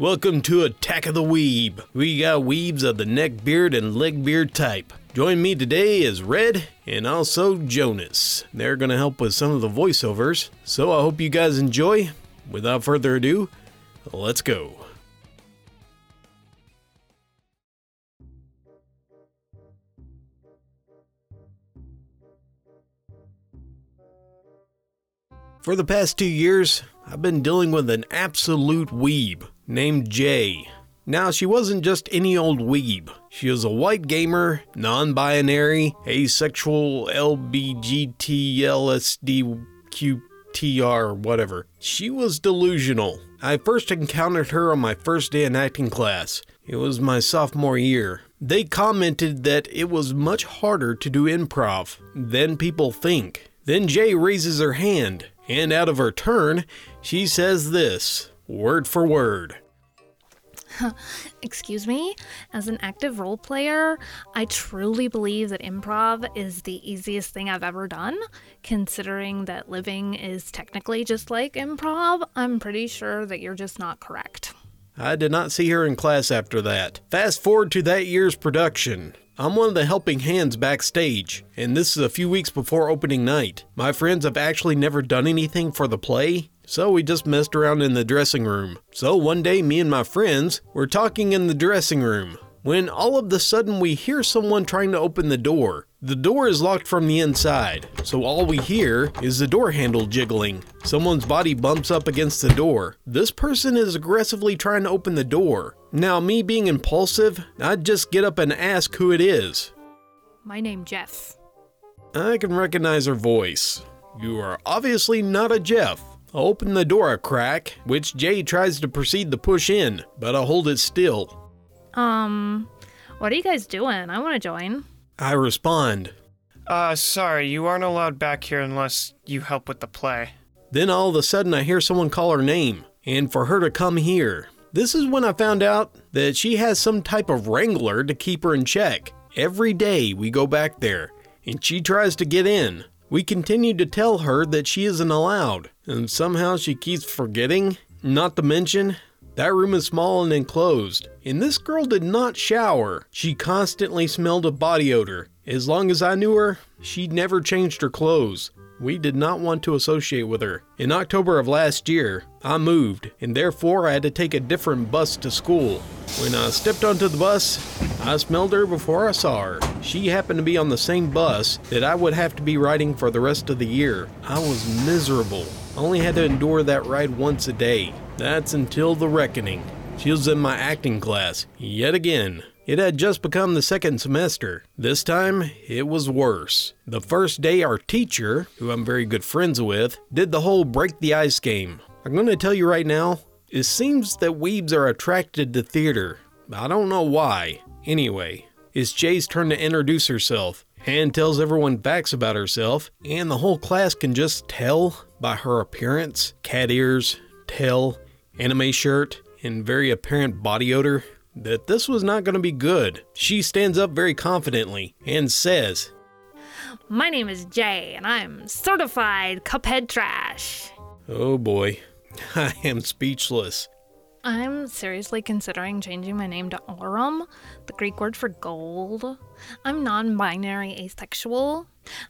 Welcome to Attack of the Weeb. We got weebs of the neck beard and leg beard type. Join me today is Red and also Jonas. They're going to help with some of the voiceovers, so I hope you guys enjoy. Without further ado, let's go. For the past two years, I've been dealing with an absolute weeb named Jay. Now, she wasn't just any old weeb. She was a white gamer, non binary, asexual, LBGTLSDQTR, whatever. She was delusional. I first encountered her on my first day in acting class. It was my sophomore year. They commented that it was much harder to do improv than people think. Then Jay raises her hand, and out of her turn, she says this, word for word. Excuse me? As an active role player, I truly believe that improv is the easiest thing I've ever done. Considering that living is technically just like improv, I'm pretty sure that you're just not correct. I did not see her in class after that. Fast forward to that year's production. I'm one of the helping hands backstage, and this is a few weeks before opening night. My friends have actually never done anything for the play, so we just messed around in the dressing room. So one day, me and my friends were talking in the dressing room when all of the sudden we hear someone trying to open the door. The door is locked from the inside, so all we hear is the door handle jiggling. Someone's body bumps up against the door. This person is aggressively trying to open the door. Now, me being impulsive, I'd just get up and ask who it is. My name Jeff. I can recognize her voice. You are obviously not a Jeff. I open the door a crack, which Jay tries to proceed to push in, but I hold it still. Um, what are you guys doing? I want to join. I respond. Uh, sorry, you aren't allowed back here unless you help with the play. Then all of a sudden I hear someone call her name, and for her to come here. This is when I found out that she has some type of wrangler to keep her in check. Every day we go back there, and she tries to get in. We continue to tell her that she isn't allowed, and somehow she keeps forgetting. Not to mention, that room is small and enclosed, and this girl did not shower. She constantly smelled of body odor. As long as I knew her, she'd never changed her clothes. We did not want to associate with her. In October of last year, I moved, and therefore I had to take a different bus to school. When I stepped onto the bus, I smelled her before I saw her. She happened to be on the same bus that I would have to be riding for the rest of the year. I was miserable. I only had to endure that ride once a day. That's until the reckoning. She was in my acting class, yet again. It had just become the second semester. This time, it was worse. The first day, our teacher, who I'm very good friends with, did the whole break the ice game. I'm going to tell you right now, it seems that weebs are attracted to theater. I don't know why. Anyway, it's Jay's turn to introduce herself and tells everyone facts about herself, and the whole class can just tell by her appearance cat ears, tail, anime shirt, and very apparent body odor that this was not going to be good. She stands up very confidently and says, My name is Jay, and I'm certified Cuphead Trash. Oh boy, I am speechless. I'm seriously considering changing my name to Aurum, the Greek word for gold. I'm non binary asexual.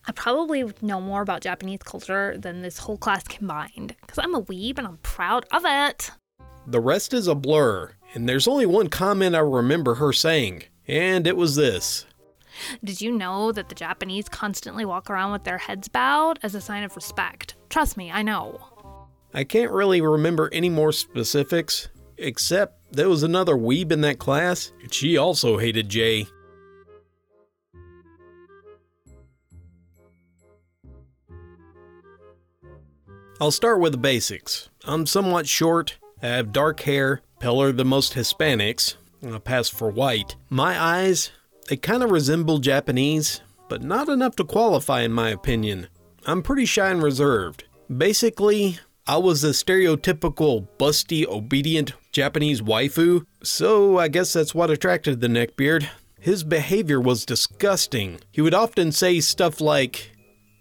I probably know more about Japanese culture than this whole class combined, because I'm a weeb and I'm proud of it. The rest is a blur, and there's only one comment I remember her saying, and it was this. Did you know that the Japanese constantly walk around with their heads bowed as a sign of respect? Trust me, I know. I can't really remember any more specifics, except there was another weeb in that class, and she also hated Jay. I'll start with the basics. I'm somewhat short, I have dark hair, paler the most Hispanics, I pass for white. My eyes, they kind of resemble Japanese, but not enough to qualify in my opinion. I'm pretty shy and reserved. Basically, I was a stereotypical busty, obedient Japanese waifu, so I guess that's what attracted the neckbeard. His behavior was disgusting. He would often say stuff like,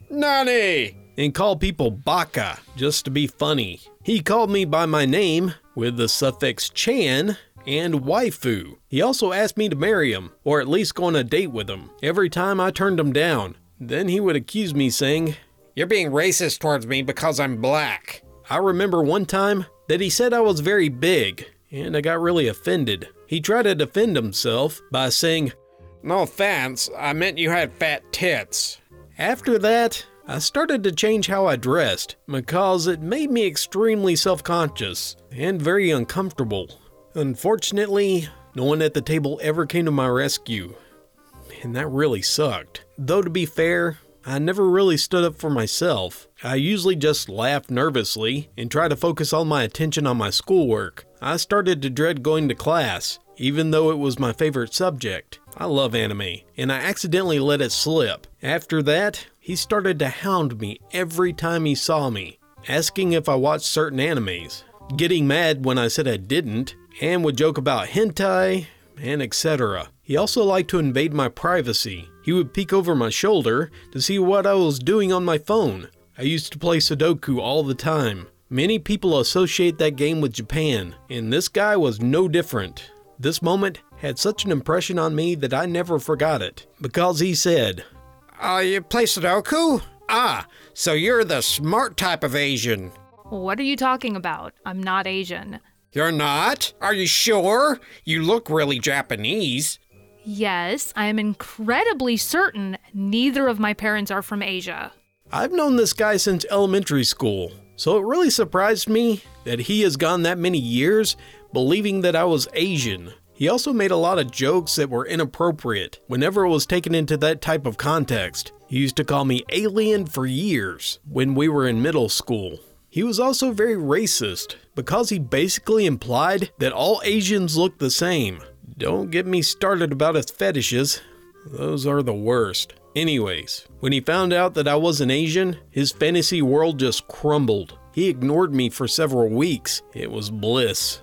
Nani! and call people baka just to be funny. He called me by my name, with the suffix chan and waifu. He also asked me to marry him, or at least go on a date with him. Every time I turned him down. Then he would accuse me saying, You're being racist towards me because I'm black. I remember one time that he said I was very big, and I got really offended. He tried to defend himself by saying, No offense, I meant you had fat tits. After that, I started to change how I dressed because it made me extremely self conscious and very uncomfortable. Unfortunately, no one at the table ever came to my rescue, and that really sucked. Though, to be fair, I never really stood up for myself. I usually just laughed nervously and tried to focus all my attention on my schoolwork. I started to dread going to class, even though it was my favorite subject. I love anime, and I accidentally let it slip. After that, he started to hound me every time he saw me, asking if I watched certain animes, getting mad when I said I didn't, and would joke about hentai and etc. He also liked to invade my privacy. He would peek over my shoulder to see what I was doing on my phone. I used to play Sudoku all the time. Many people associate that game with Japan, and this guy was no different. This moment had such an impression on me that I never forgot it, because he said, Uh, you play Sudoku? Ah, so you're the smart type of Asian. What are you talking about? I'm not Asian. You're not? Are you sure? You look really Japanese. Yes, I am incredibly certain neither of my parents are from Asia. I've known this guy since elementary school, so it really surprised me that he has gone that many years believing that I was Asian. He also made a lot of jokes that were inappropriate whenever it was taken into that type of context. He used to call me alien for years when we were in middle school. He was also very racist because he basically implied that all Asians look the same. Don't get me started about his fetishes, those are the worst. Anyways, when he found out that I was an Asian, his fantasy world just crumbled. He ignored me for several weeks. It was bliss.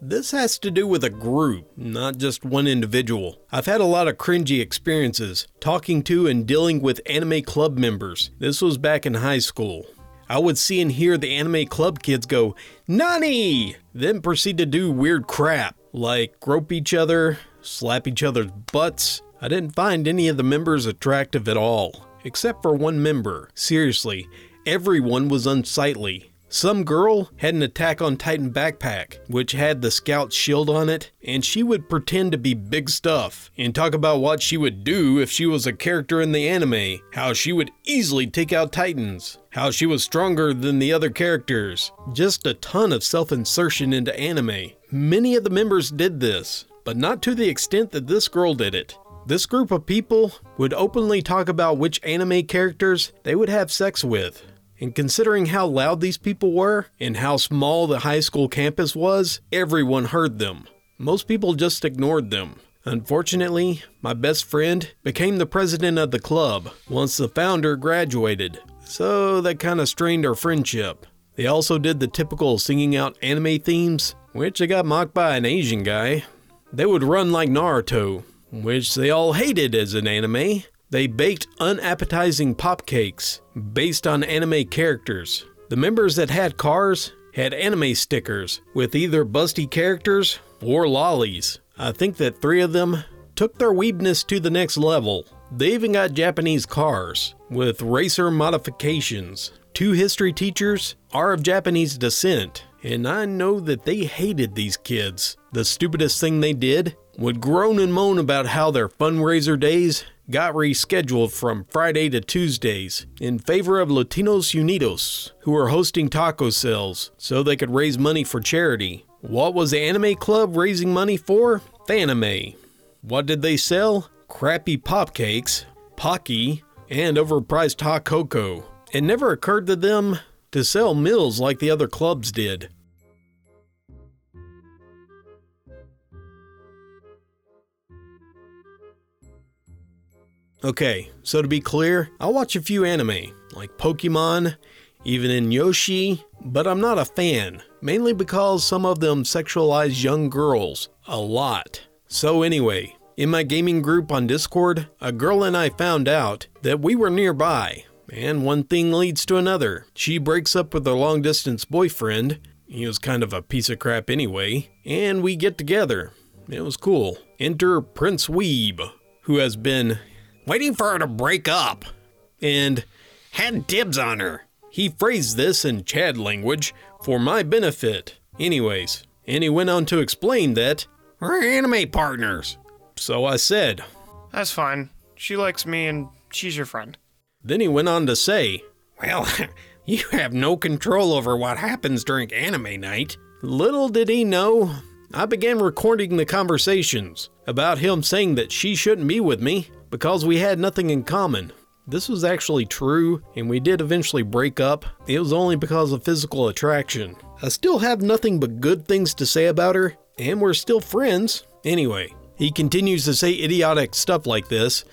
This has to do with a group, not just one individual. I've had a lot of cringy experiences talking to and dealing with anime club members. This was back in high school. I would see and hear the anime club kids go, Nani! Then proceed to do weird crap, like grope each other, slap each other's butts. I didn't find any of the members attractive at all, except for one member. Seriously, everyone was unsightly. Some girl had an attack on Titan backpack, which had the scout shield on it, and she would pretend to be big stuff and talk about what she would do if she was a character in the anime, how she would easily take out Titans, how she was stronger than the other characters. Just a ton of self insertion into anime. Many of the members did this, but not to the extent that this girl did it. This group of people would openly talk about which anime characters they would have sex with. And considering how loud these people were and how small the high school campus was, everyone heard them. Most people just ignored them. Unfortunately, my best friend became the president of the club once the founder graduated, so that kind of strained our friendship. They also did the typical singing out anime themes, which I got mocked by an Asian guy. They would run like Naruto, which they all hated as an anime. They baked unappetizing pop cakes based on anime characters. The members that had cars had anime stickers with either busty characters or lollies. I think that three of them took their weebness to the next level. They even got Japanese cars with racer modifications. Two history teachers are of Japanese descent, and I know that they hated these kids. The stupidest thing they did would groan and moan about how their fundraiser days got rescheduled from Friday to Tuesdays in favor of Latinos Unidos, who were hosting taco sales so they could raise money for charity. What was the anime club raising money for? Fanime. What did they sell? Crappy pop cakes, Pocky, and overpriced hot cocoa. It never occurred to them to sell meals like the other clubs did. Okay, so to be clear, I watch a few anime, like Pokemon, even InuYasha, but I'm not a fan, mainly because some of them sexualize young girls a lot. So, anyway, In my gaming group on Discord, a girl and I found out that we were nearby, and one thing leads to another. She breaks up with her long distance boyfriend. He was kind of a piece of crap anyway, and we get together. It was cool. Enter Prince Weeb, who has been Waiting for her to break up. and Had dibs on her. he phrased this in Chad language for my benefit. Anyways, and he went on to explain that, We're anime partners. so I said. That's fine. She likes me and she's your friend. Then he went on to say, Well, you have no control over what happens during anime night. Little did he know, I began recording the conversations about him saying that she shouldn't be with me because we had nothing in common. This was actually true, and we did eventually break up. It was only because of physical attraction. I still have nothing but good things to say about her, and we're still friends. Anyway, he continues to say idiotic stuff like this,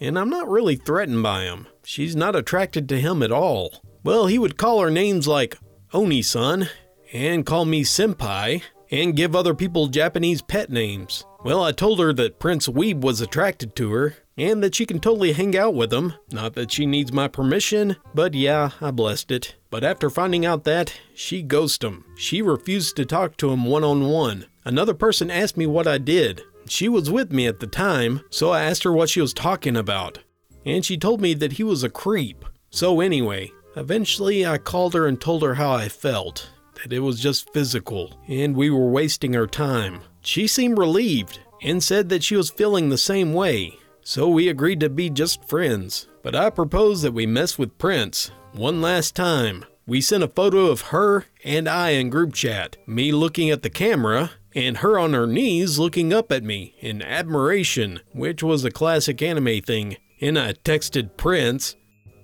and I'm not really threatened by him. She's not attracted to him at all. Well, he would call her names like Oni-san, and call me senpai, and give other people Japanese pet names. Well, I told her that Prince Weeb was attracted to her, and that she can totally hang out with him. Not that she needs my permission, but yeah, I blessed it. But after finding out that, she ghosted him. She refused to talk to him one on one. Another person asked me what I did. She was with me at the time, so I asked her what she was talking about. And she told me that he was a creep. So, anyway, eventually I called her and told her how I felt that it was just physical, and we were wasting our time. She seemed relieved and said that she was feeling the same way, so we agreed to be just friends. But I proposed that we mess with Prince one last time. We sent a photo of her and I in group chat, me looking at the camera, and her on her knees looking up at me in admiration, which was a classic anime thing. And I texted Prince,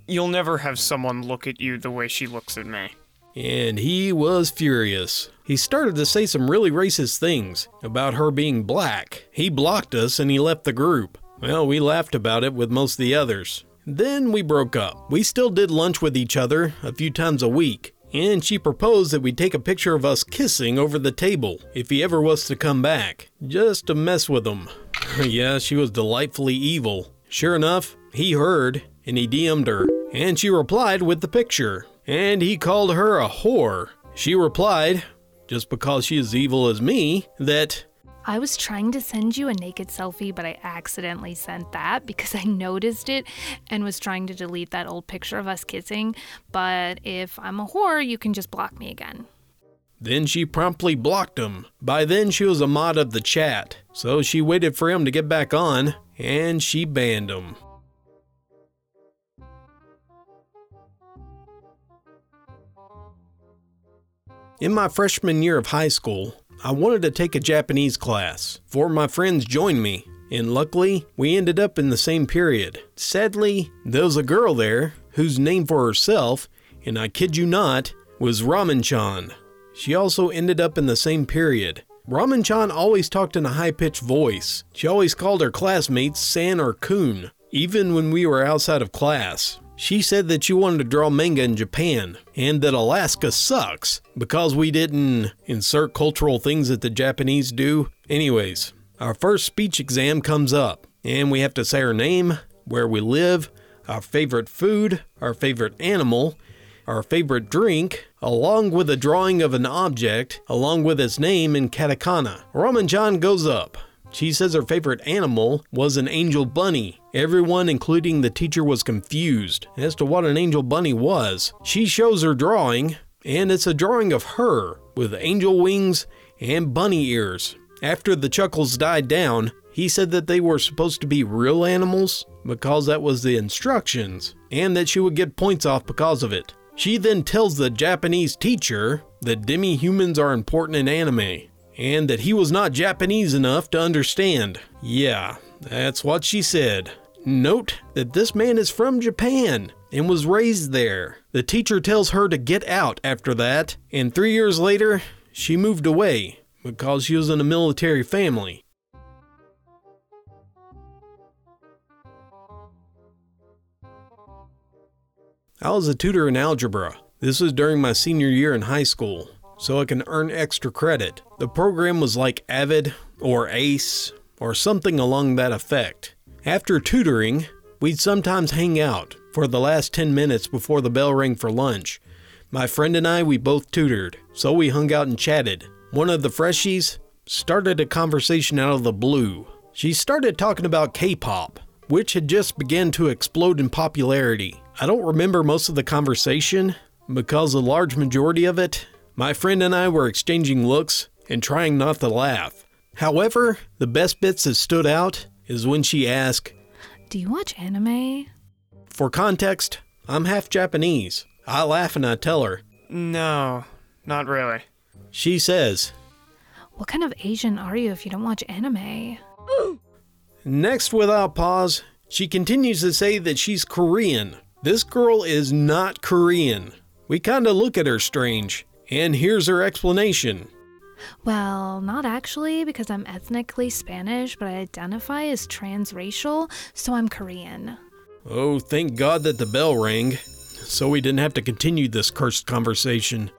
You'll never have someone look at you the way she looks at me. And he was furious. He started to say some really racist things about her being black. He blocked us and he left the group. Well, we laughed about it with most of the others. Then we broke up. We still did lunch with each other a few times a week, and she proposed that we take a picture of us kissing over the table if he ever was to come back, just to mess with him. yeah, she was delightfully evil. Sure enough, he heard and he DM'd her, and she replied with the picture. And he called her a whore. She replied, just because she is evil as me, that I was trying to send you a naked selfie, but I accidentally sent that because I noticed it and was trying to delete that old picture of us kissing. But if I'm a whore, you can just block me again. Then she promptly blocked him. By then, she was a mod of the chat, so she waited for him to get back on, and she banned him. In my freshman year of high school, I wanted to take a Japanese class. Four of my friends joined me, and luckily, we ended up in the same period. Sadly, there was a girl there whose name for herself, and I kid you not, was Ramen Chan. She also ended up in the same period. Ramen Chan always talked in a high pitched voice. She always called her classmates San or Kun, even when we were outside of class. She said that she wanted to draw manga in Japan and that Alaska sucks because we didn't insert cultural things that the Japanese do. Anyways, our first speech exam comes up and we have to say our name, where we live, our favorite food, our favorite animal, our favorite drink, along with a drawing of an object, along with its name in katakana. Ramen Chan goes up. She says her favorite animal was an angel bunny. Everyone, including the teacher, was confused as to what an angel bunny was. She shows her drawing, and it's a drawing of her with angel wings and bunny ears. After the chuckles died down, he said that they were supposed to be real animals because that was the instructions, and that she would get points off because of it. She then tells the Japanese teacher that demi humans are important in anime, and that he was not Japanese enough to understand. Yeah, that's what she said. Note that this man is from Japan and was raised there. The teacher tells her to get out after that, and three years later, she moved away because she was in a military family. I was a tutor in algebra. This was during my senior year in high school, so I can earn extra credit. The program was like AVID or ACE, or something along that effect. After tutoring, we'd sometimes hang out for the last 10 minutes before the bell rang for lunch. My friend and I, we both tutored, so we hung out and chatted. One of the freshies started a conversation out of the blue. She started talking about K-pop, which had just begun to explode in popularity. I don't remember most of the conversation because a large majority of it, my friend and I were exchanging looks and trying not to laugh. However, the best bits that stood out is when she asked, Do you watch anime? For context, I'm half Japanese. I laugh and I tell her. No, not really. She says, What kind of Asian are you if you don't watch anime? Next, without pause, she continues to say that she's Korean. This girl is not Korean. We kinda look at her strange, and here's her explanation. Well, not actually, because I'm ethnically Spanish, but I identify as transracial, so I'm Korean. Oh, thank God that the bell rang, so we didn't have to continue this cursed conversation.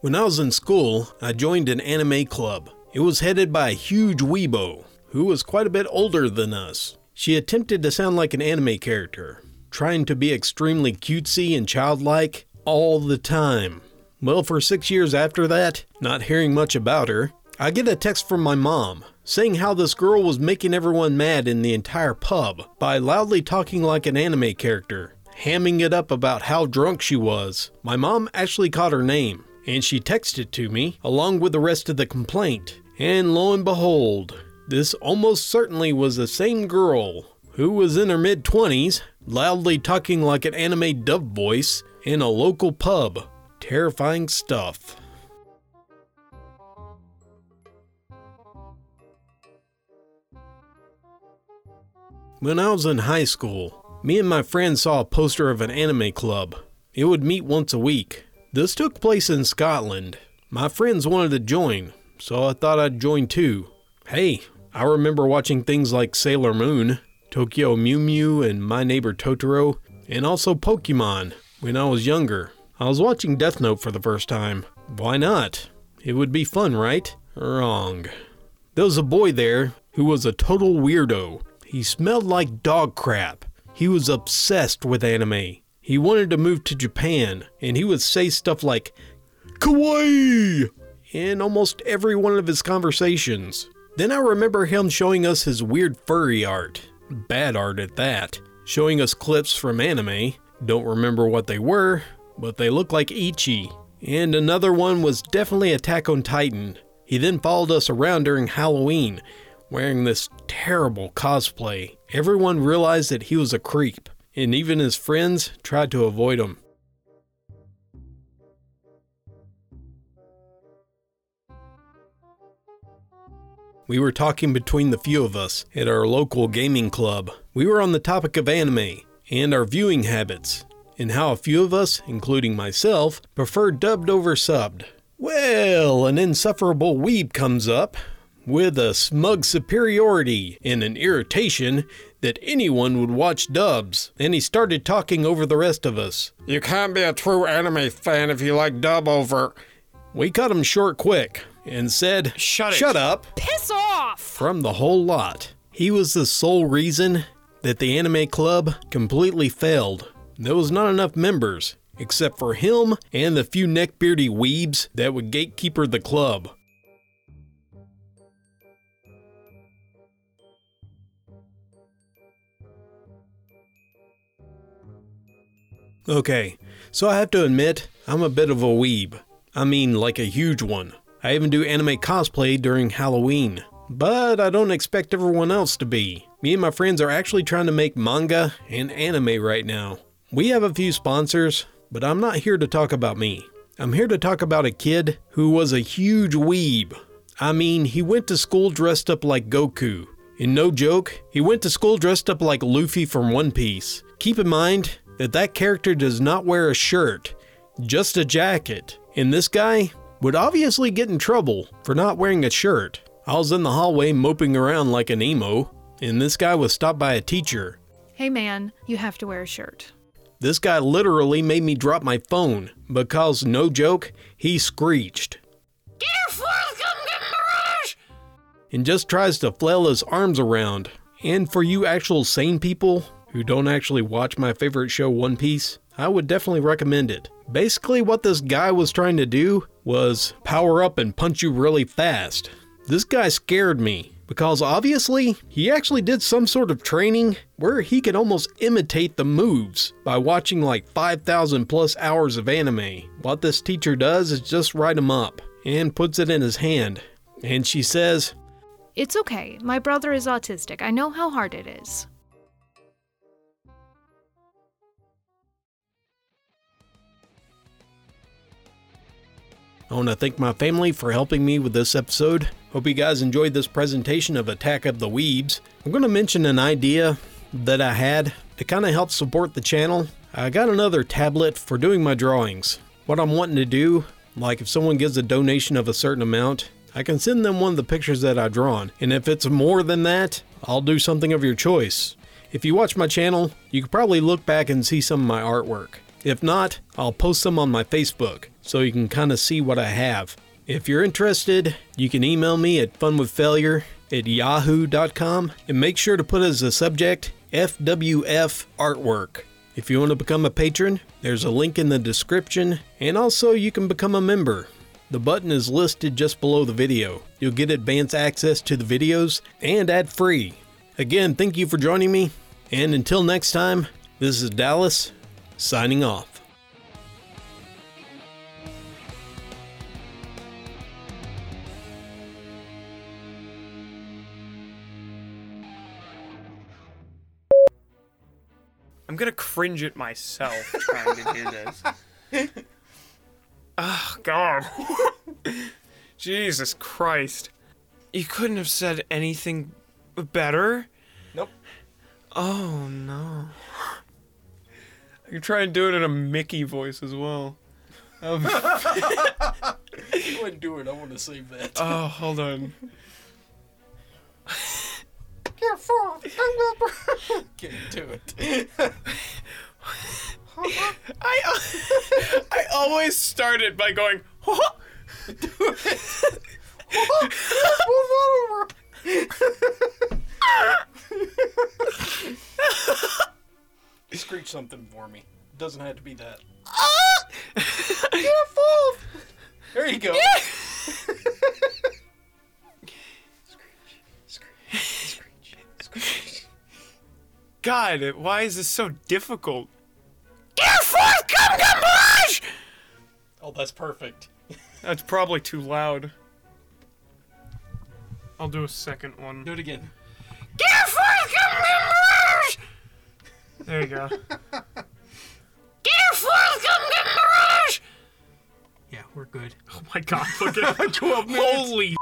When I was in school, I joined an anime club. It was headed by a huge weebo, who was quite a bit older than us. She attempted to sound like an anime character, trying to be extremely cutesy and childlike all the time. Well, for six years after that, not hearing much about her, I get a text from my mom saying how this girl was making everyone mad in the entire pub by loudly talking like an anime character, hamming it up about how drunk she was. My mom actually caught her name, and she texted to me along with the rest of the complaint. And lo and behold, this almost certainly was the same girl who was in her mid 20s, loudly talking like an anime dub voice in a local pub. Terrifying stuff. When I was in high school, me and my friends saw a poster of an anime club. It would meet once a week. This took place in Scotland. My friends wanted to join, so I thought I'd join too. Hey, I remember watching things like Sailor Moon, Tokyo Mew Mew, and My Neighbor Totoro, and also Pokemon when I was younger. I was watching Death Note for the first time. Why not? It would be fun, right? Wrong. There was a boy there who was a total weirdo. He smelled like dog crap. He was obsessed with anime. He wanted to move to Japan, and he would say stuff like, Kawaii! in almost every one of his conversations. Then I remember him showing us his weird furry art. Bad art at that. Showing us clips from anime. Don't remember what they were, but they look like ecchi. And another one was definitely Attack on Titan. He then followed us around during Halloween, wearing this terrible cosplay. Everyone realized that he was a creep, and even his friends tried to avoid him. We were talking between the few of us at our local gaming club. We were on the topic of anime and our viewing habits, and how a few of us, including myself, prefer dubbed over subbed. Well, an insufferable weeb comes up with a smug superiority and an irritation that anyone would watch dubs, and he started talking over the rest of us. You can't be a true anime fan if you like dub over. We cut him short quick and said, Shut it. Shut up! Piss off! From the whole lot. He was the sole reason that the anime club completely failed. There was not enough members, except for him and the few neckbeardy weebs that would gatekeeper the club. Okay, so I have to admit, I'm a bit of a weeb. I mean, like a huge one. I even do anime cosplay during Halloween. But I don't expect everyone else to be. Me and my friends are actually trying to make manga and anime right now. We have a few sponsors, but I'm not here to talk about me. I'm here to talk about a kid who was a huge weeb. I mean, he went to school dressed up like Goku. And no joke, he went to school dressed up like Luffy from One Piece. Keep in mind that that character does not wear a shirt, just a jacket. And this guy would obviously get in trouble for not wearing a shirt. I was in the hallway moping around like an emo, and this guy was stopped by a teacher. Hey man, you have to wear a shirt. This guy literally made me drop my phone because, no joke, he screeched. And just tries to flail his arms around. And for you actual sane people who don't actually watch my favorite show, One Piece, I would definitely recommend it. Basically, what this guy was trying to do was power up and punch you really fast. This guy scared me because obviously he actually did some sort of training where he could almost imitate the moves by watching like 5,000 plus hours of anime. What this teacher does is just write him up and puts it in his hand. And she says, It's okay. My brother is autistic. I know how hard it is. I want to thank my family for helping me with this episode. Hope you guys enjoyed this presentation of Attack of the Weebs. I'm going to mention an idea that I had to kind of help support the channel. I got another tablet for doing my drawings. What I'm wanting to do, like if someone gives a donation of a certain amount, I can send them one of the pictures that I've drawn. And if it's more than that, I'll do something of your choice. If you watch my channel, you could probably look back and see some of my artwork. If not, I'll post them on my Facebook so you can kind of see what I have. If you're interested, you can email me at funwithfailure at yahoo.com and make sure to put as a subject FWF artwork. If you want to become a patron, there's a link in the description, and also you can become a member. The button is listed just below the video. You'll get advance access to the videos and ad free. Again, thank you for joining me, and until next time, this is Dallas signing off. I'm gonna cringe at myself trying to do this. Oh God. Jesus Christ. You couldn't have said anything better? Nope. Oh no. I can try and do it in a Mickey voice as well. Um, You wouldn't do it. I want to save that. oh, hold on. Can't do it. I I always start it by going. Screech something for me. It doesn't have to be that. There you go. God, why is this so difficult? Come on Oh, that's perfect. That's probably too loud. I'll do a second one. Do it again. There you go. Get your fluff, come get Mirage. Yeah, we're good. Oh my god, look at Holy